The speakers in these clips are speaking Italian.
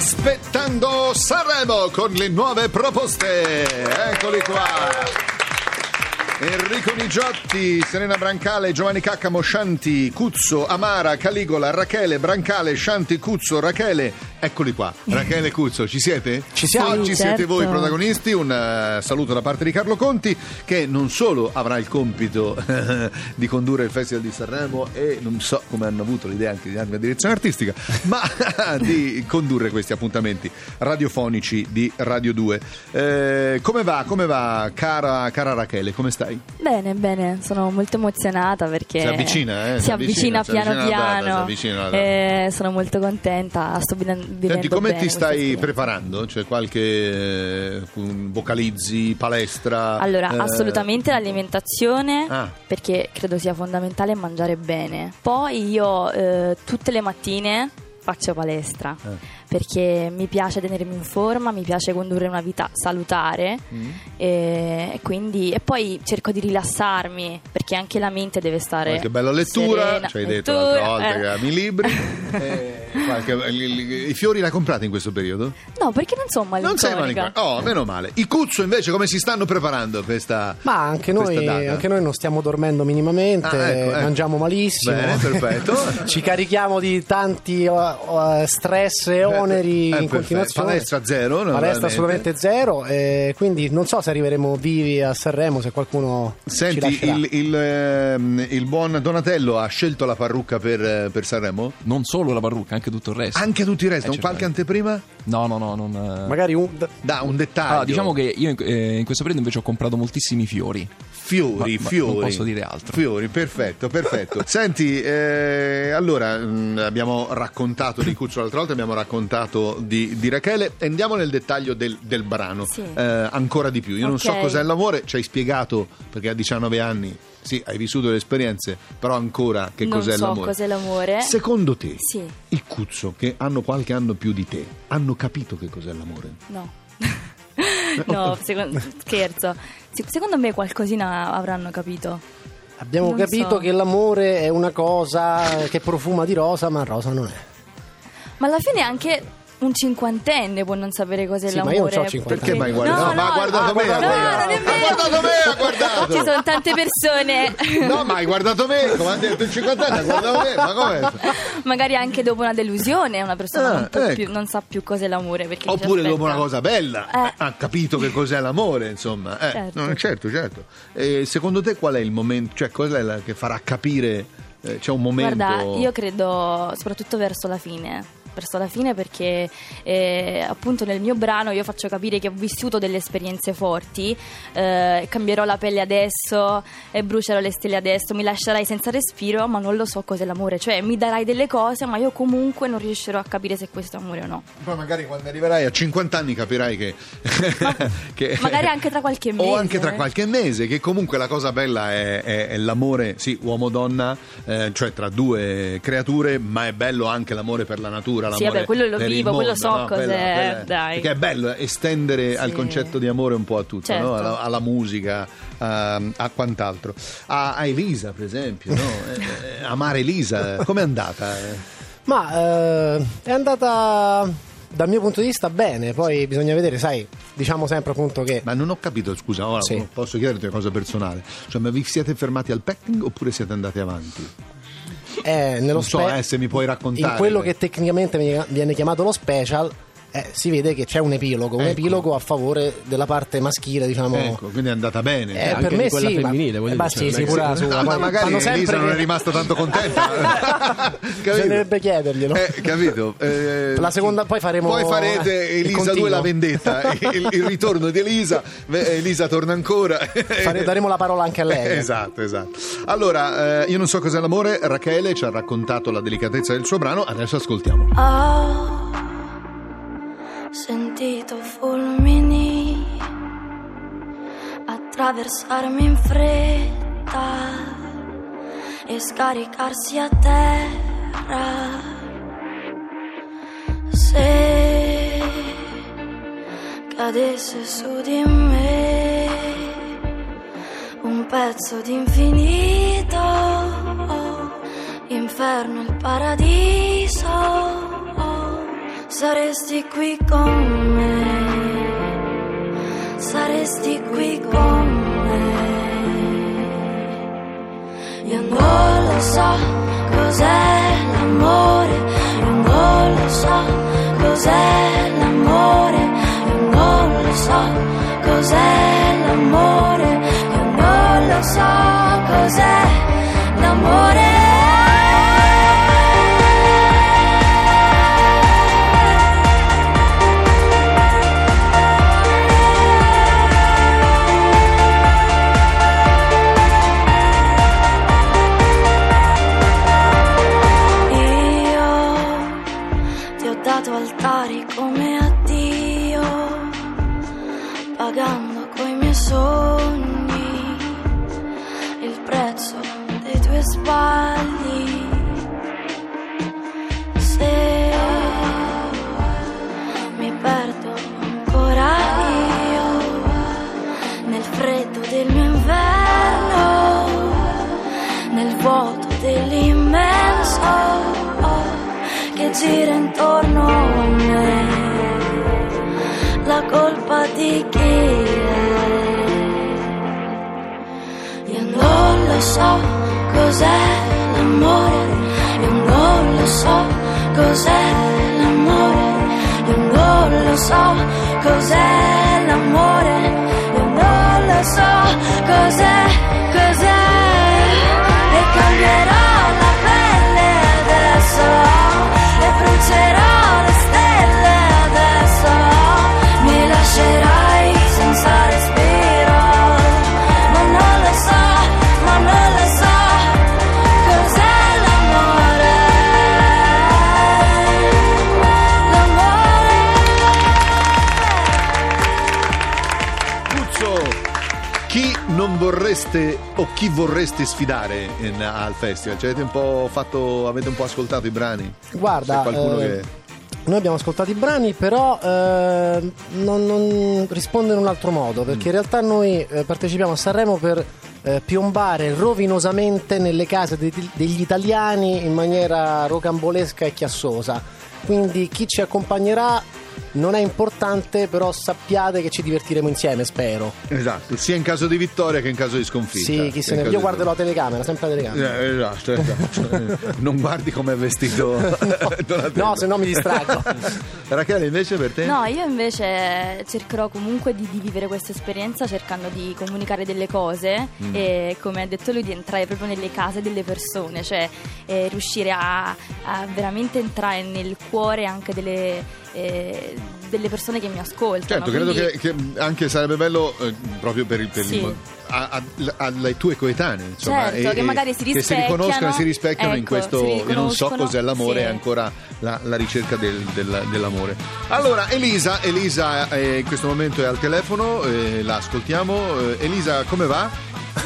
aspettando Sanremo con le nuove proposte. Eccoli qua. Enrico Nigiotti, Serena Brancale, Giovanni Caccamo, Scianti, Cuzzo, Amara, Caligola, Rachele, Brancale, Scianti, Cuzzo, Rachele. Eccoli qua, Rachele Cuzzo, ci siete? Ci siamo. Oggi siete certo. voi protagonisti, un eh, saluto da parte di Carlo Conti che non solo avrà il compito di condurre il Festival di Sanremo e non so come hanno avuto l'idea anche di darmi la direzione artistica, ma di condurre questi appuntamenti radiofonici di Radio 2. Eh, come va, come va cara, cara Rachele, come stai? Bene, bene, sono molto emozionata perché Si avvicina, eh, si si avvicina, avvicina, piano avvicina la data, piano. avvicina la data. e sono molto contenta, sto vivendo Senti, come bene ti stai preparando? C'è qualche eh, un- vocalizzi, palestra? Allora, eh, assolutamente l'alimentazione Ah. perché credo sia fondamentale mangiare bene. Poi io eh, tutte le mattine faccio palestra Eh. Perché mi piace tenermi in forma, mi piace condurre una vita salutare Mm. e, e quindi e poi cerco di rilassarmi perché anche la mente deve stare Qualche bella lettura, ci hai detto l'altra volta eh. che ami i libri. Eh, qualche- i, fiori li hai comprati in questo periodo? No, perché non sono Non sei malinconica. malinconica. Oh, meno male. I Cuzzo invece come si stanno preparando questa Ma anche noi, data? anche noi non stiamo dormendo minimamente, Ah, ecco, ecco. mangiamo malissimo. Bene, perfetto. Ci carichiamo di tanti uh, uh, stress e oneri Eh, in continuazione. Palestra zero, Palestra assolutamente zero. e quindi non so se arriveremo vivi a Sanremo, se qualcuno Senti, il, il, ehm, il buon Donatello ha scelto la parrucca per, eh, per Sanremo? Non solo la parrucca, anche tutto il resto. Anche tutti i resti, Eh, un qualche anteprima? No, no, no, non... eh. Magari un, Da, un dettaglio. Allora, diciamo che io in, eh, in questo periodo invece ho comprato moltissimi fiori. Fiori, Ma- ma fiori. non posso dire altro. Fiori, perfetto, perfetto. Senti, eh, allora mh, abbiamo raccontato di Cuzzo l'altra volta, abbiamo raccontato di, di Rachele e andiamo nel dettaglio del, del brano. Sì. Eh, ancora di più. Io non so cos'è l'amore, ci hai spiegato perché a 19 anni. Sì, hai vissuto le esperienze, però ancora che Non cos'è so l'amore? cos'è l'amore. Secondo te, Sì. i Cuzzo, che hanno qualche anno più di te, hanno capito che cos'è l'amore? No. no, secondo, scherzo. Se- Secondo me qualcosina avranno capito. abbiamo non capito so. che l'amore è una cosa che profuma di rosa, ma rosa non è. Ma alla fine anche un cinquantenne può non sapere cos'è Sì, ma l'amore. io non c'ho 50 Perché mai guardato? No, No, ma ha guardato no, me, ha no, guardato. non è Ha guardato me, ha guardato. Ci sono tante persone. No, ma hai guardato me, come ha detto il 50 anni, ha guardato me, ma come? Magari anche dopo una delusione una persona Ah, non, ecco. più- non sa più cos'è l'amore. Oppure dopo una cosa bella, Eh. ha capito che cos'è l'amore, insomma. Eh, Certo. no, certo, certo. E secondo te qual è il momento, cioè cos'è la- che farà capire, eh, c'è un momento... Guarda, io credo soprattutto verso la fine. Verso la fine perché eh, appunto nel mio brano io faccio capire che ho vissuto delle esperienze forti, eh, cambierò la pelle adesso, e brucerò le stelle adesso, mi lascerai senza respiro, ma non lo so cos'è l'amore, cioè mi darai delle cose, ma io comunque non riuscirò a capire se questo è amore o no. Poi magari quando arriverai a 50 anni capirai che... che- magari anche tra qualche mese. O anche tra eh. qualche mese, che comunque la cosa bella è, è- è l'amore, sì, uomo-donna, eh, cioè tra due creature, ma è bello anche l'amore per la natura. Sì, l'amore vabbè, quello lo vivo, quello so no? cos'è, Quella- quella- dai. Perché è bello estendere al Sì. concetto di amore un po' a tutto, Certo. no? alla, alla musica, a, a quant'altro. A, a Elisa, per esempio, no? Eh, eh, amare Elisa, com'è andata? eh? Ma eh, è andata dal mio punto di vista bene, poi bisogna vedere, sai, diciamo sempre appunto che Ma non ho capito, scusa, ora Sì. posso chiederti una cosa personale. Cioè, ma vi siete fermati al petting oppure siete andati avanti? È nello Non so, spe- eh, se mi puoi raccontare. in quello che tecnicamente viene chiamato lo special eh, si vede che c'è un epilogo, un Ecco. epilogo a favore della parte maschile, diciamo. Ecco, quindi è andata bene. Eh, per me quella sì, femminile, voglio eh, ma dire, sì, cioè, sì, non è pure che la si- sua. Ma magari sempre non è rimasta tanto contenta. Bisognerebbe chiederglielo. Eh, capito? Eh, La seconda- poi faremo- Poi farete Elisa continuo. 2 la vendetta, il, il ritorno di Elisa. Elisa torna ancora. Fare- daremo la parola anche a lei. Esatto, esatto. Allora, eh, io non so cos'è l'amore. Rachele ci ha raccontato la delicatezza del suo brano. Adesso ascoltiamo. Ho sentito fulmini attraversarmi in fretta e scaricarsi a terra. Se cadesse su di me un pezzo di infinito, inferno il paradiso saresti qui con me, saresti qui con me. Io non lo so cos'è l'amore, io non lo so cos'è l'amore, io non lo so cos'è l'amore, io non lo so cos'è sbagli. Se mi perdo ancora io nel freddo del mio inverno, nel vuoto dell'immenso che gira intorno a me. La colpa di chi è? Io non lo so cos'è l'amore, io non lo so cos'è l'amore, io non lo so cos'è l'amore, io non lo so cos'è, cos'è. Non vorreste o chi vorreste sfidare in- al festival? Ci avete un po' fatto, avete un po' ascoltato i brani? Guarda, eh, che... Noi abbiamo ascoltato i brani, però eh, non, non risponde in un altro modo, perché in realtà noi eh, partecipiamo a Sanremo per eh, piombare rovinosamente nelle case de- degli italiani in maniera rocambolesca e chiassosa. Quindi chi ci accompagnerà non è importante, però sappiate che ci divertiremo insieme, spero. Esatto, sia in caso di vittoria che in caso di sconfitta. Sì, chi se ne... Io guarderò la telecamera, sempre la telecamera. Eh, esatto, esatto. non guardi come è vestito Donatello. No, se no mi distraggo. Rachele invece per te? No, io invece cercherò comunque di, di vivere questa esperienza cercando di comunicare delle cose Mm. e come ha detto lui di entrare proprio nelle case delle persone, cioè eh, riuscire a, a veramente entrare nel cuore anche delle, eh, delle persone che mi ascoltano. Certo, credo quindi- che, che anche sarebbe bello eh, proprio per il, per il- Sì. a- a- alle tue coetanee, insomma, Certo, che magari si che si riconoscano e si rispecchiano. rispecchiano in Ecco, questo non so riconoscono, cos'è l'amore, sì. è ancora la, la ricerca del- del- dell'amore. Allora, Elisa, Elisa eh, in questo momento è al telefono, eh, la ascoltiamo. Eh, Elisa, come va?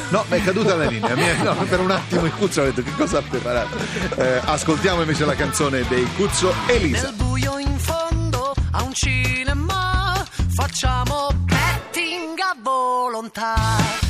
No, è caduta la linea. Mi- no, per un attimo il Cuzzo ha detto che cosa ha preparato. Eh, ascoltiamo invece la canzone dei Cuzzo Elisa. Nel buio in a un cinema facciamo petting a volontà.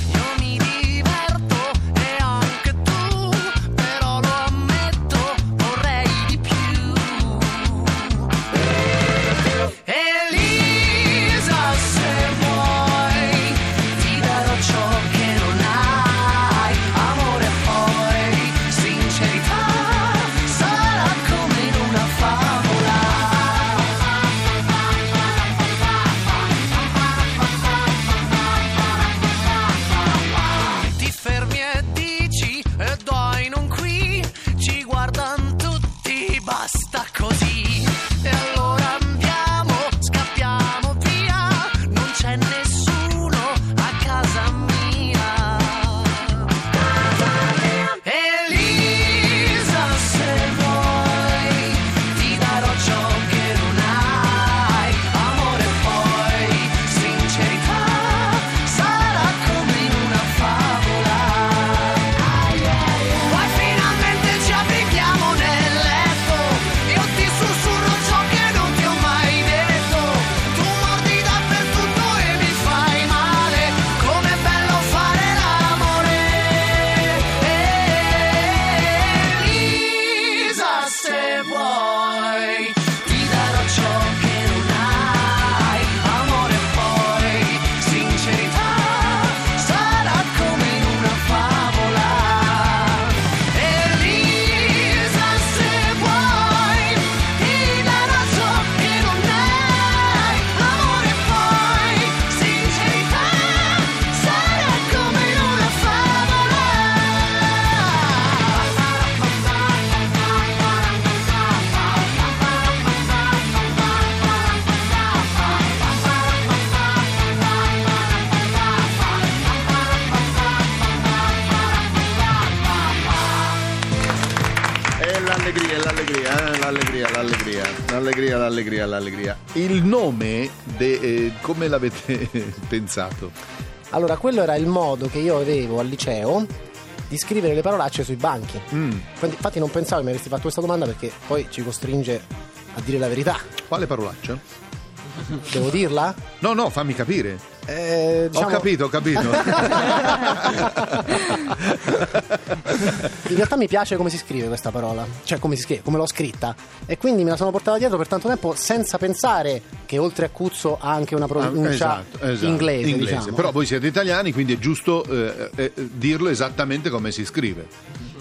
L'allegria, l'allegria, l'allegria. Il nome, de- eh, come l'avete pensato? Allora, quello era il modo che io avevo al liceo di scrivere le parolacce sui banchi. Mm. Infatti non pensavo che mi avresti fatto questa domanda perché poi ci costringe a dire la verità. Quale parolaccia? Devo dirla? No, no, fammi capire. Eh, diciamo- Ho capito, ho capito. In realtà mi piace come si scrive questa parola, cioè come si scrive, come l'ho scritta. E quindi me la sono portata dietro per tanto tempo senza pensare che oltre a Cuzzo ha anche una pronuncia Esatto, esatto. inglese. diciamo. Però voi siete italiani, quindi è giusto eh, eh, dirlo esattamente come si scrive.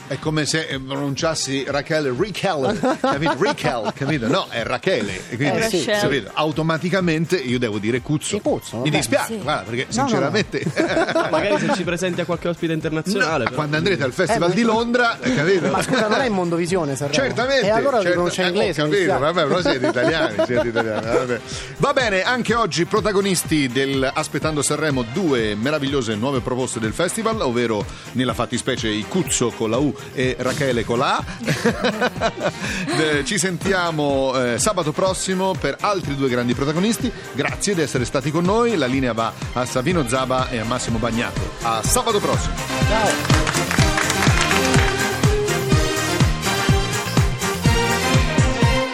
È come se eh, pronunciassi Rachele Rachele, capito? Rachele, capito? No, è Rachele. E quindi, Eh, sì. capito? Automaticamente io devo dire Cuzzo. Sì, Cuzzo, Mi dispiace, Sì. guarda, perché No, no, no. sinceramente... Magari se ci presenti a qualche ospite internazionale. No, però. quando andrete al Festival Eh, di Londra, eh, capito? Ma scusa, non è in Mondovisione Sanremo? Certamente. E allora certo- non c'è eh, inglese. Ho mi capito, dispiace. vabbè, però siete italiani, siete italiani. vabbè. Va bene, anche oggi protagonisti del Aspettando Sanremo due meravigliose nuove proposte del festival, ovvero nella fattispecie i Cuzzo con la U e Rachele. Eh, Ci sentiamo eh, sabato prossimo per altri due grandi protagonisti. Grazie di essere stati con noi. La linea va a Savino Zaba e a Massimo Bagnato. A sabato prossimo.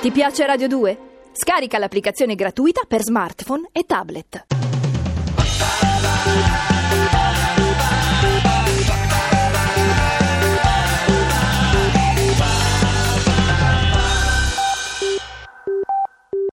Ti piace Radio 2? Scarica l'applicazione gratuita per smartphone e tablet.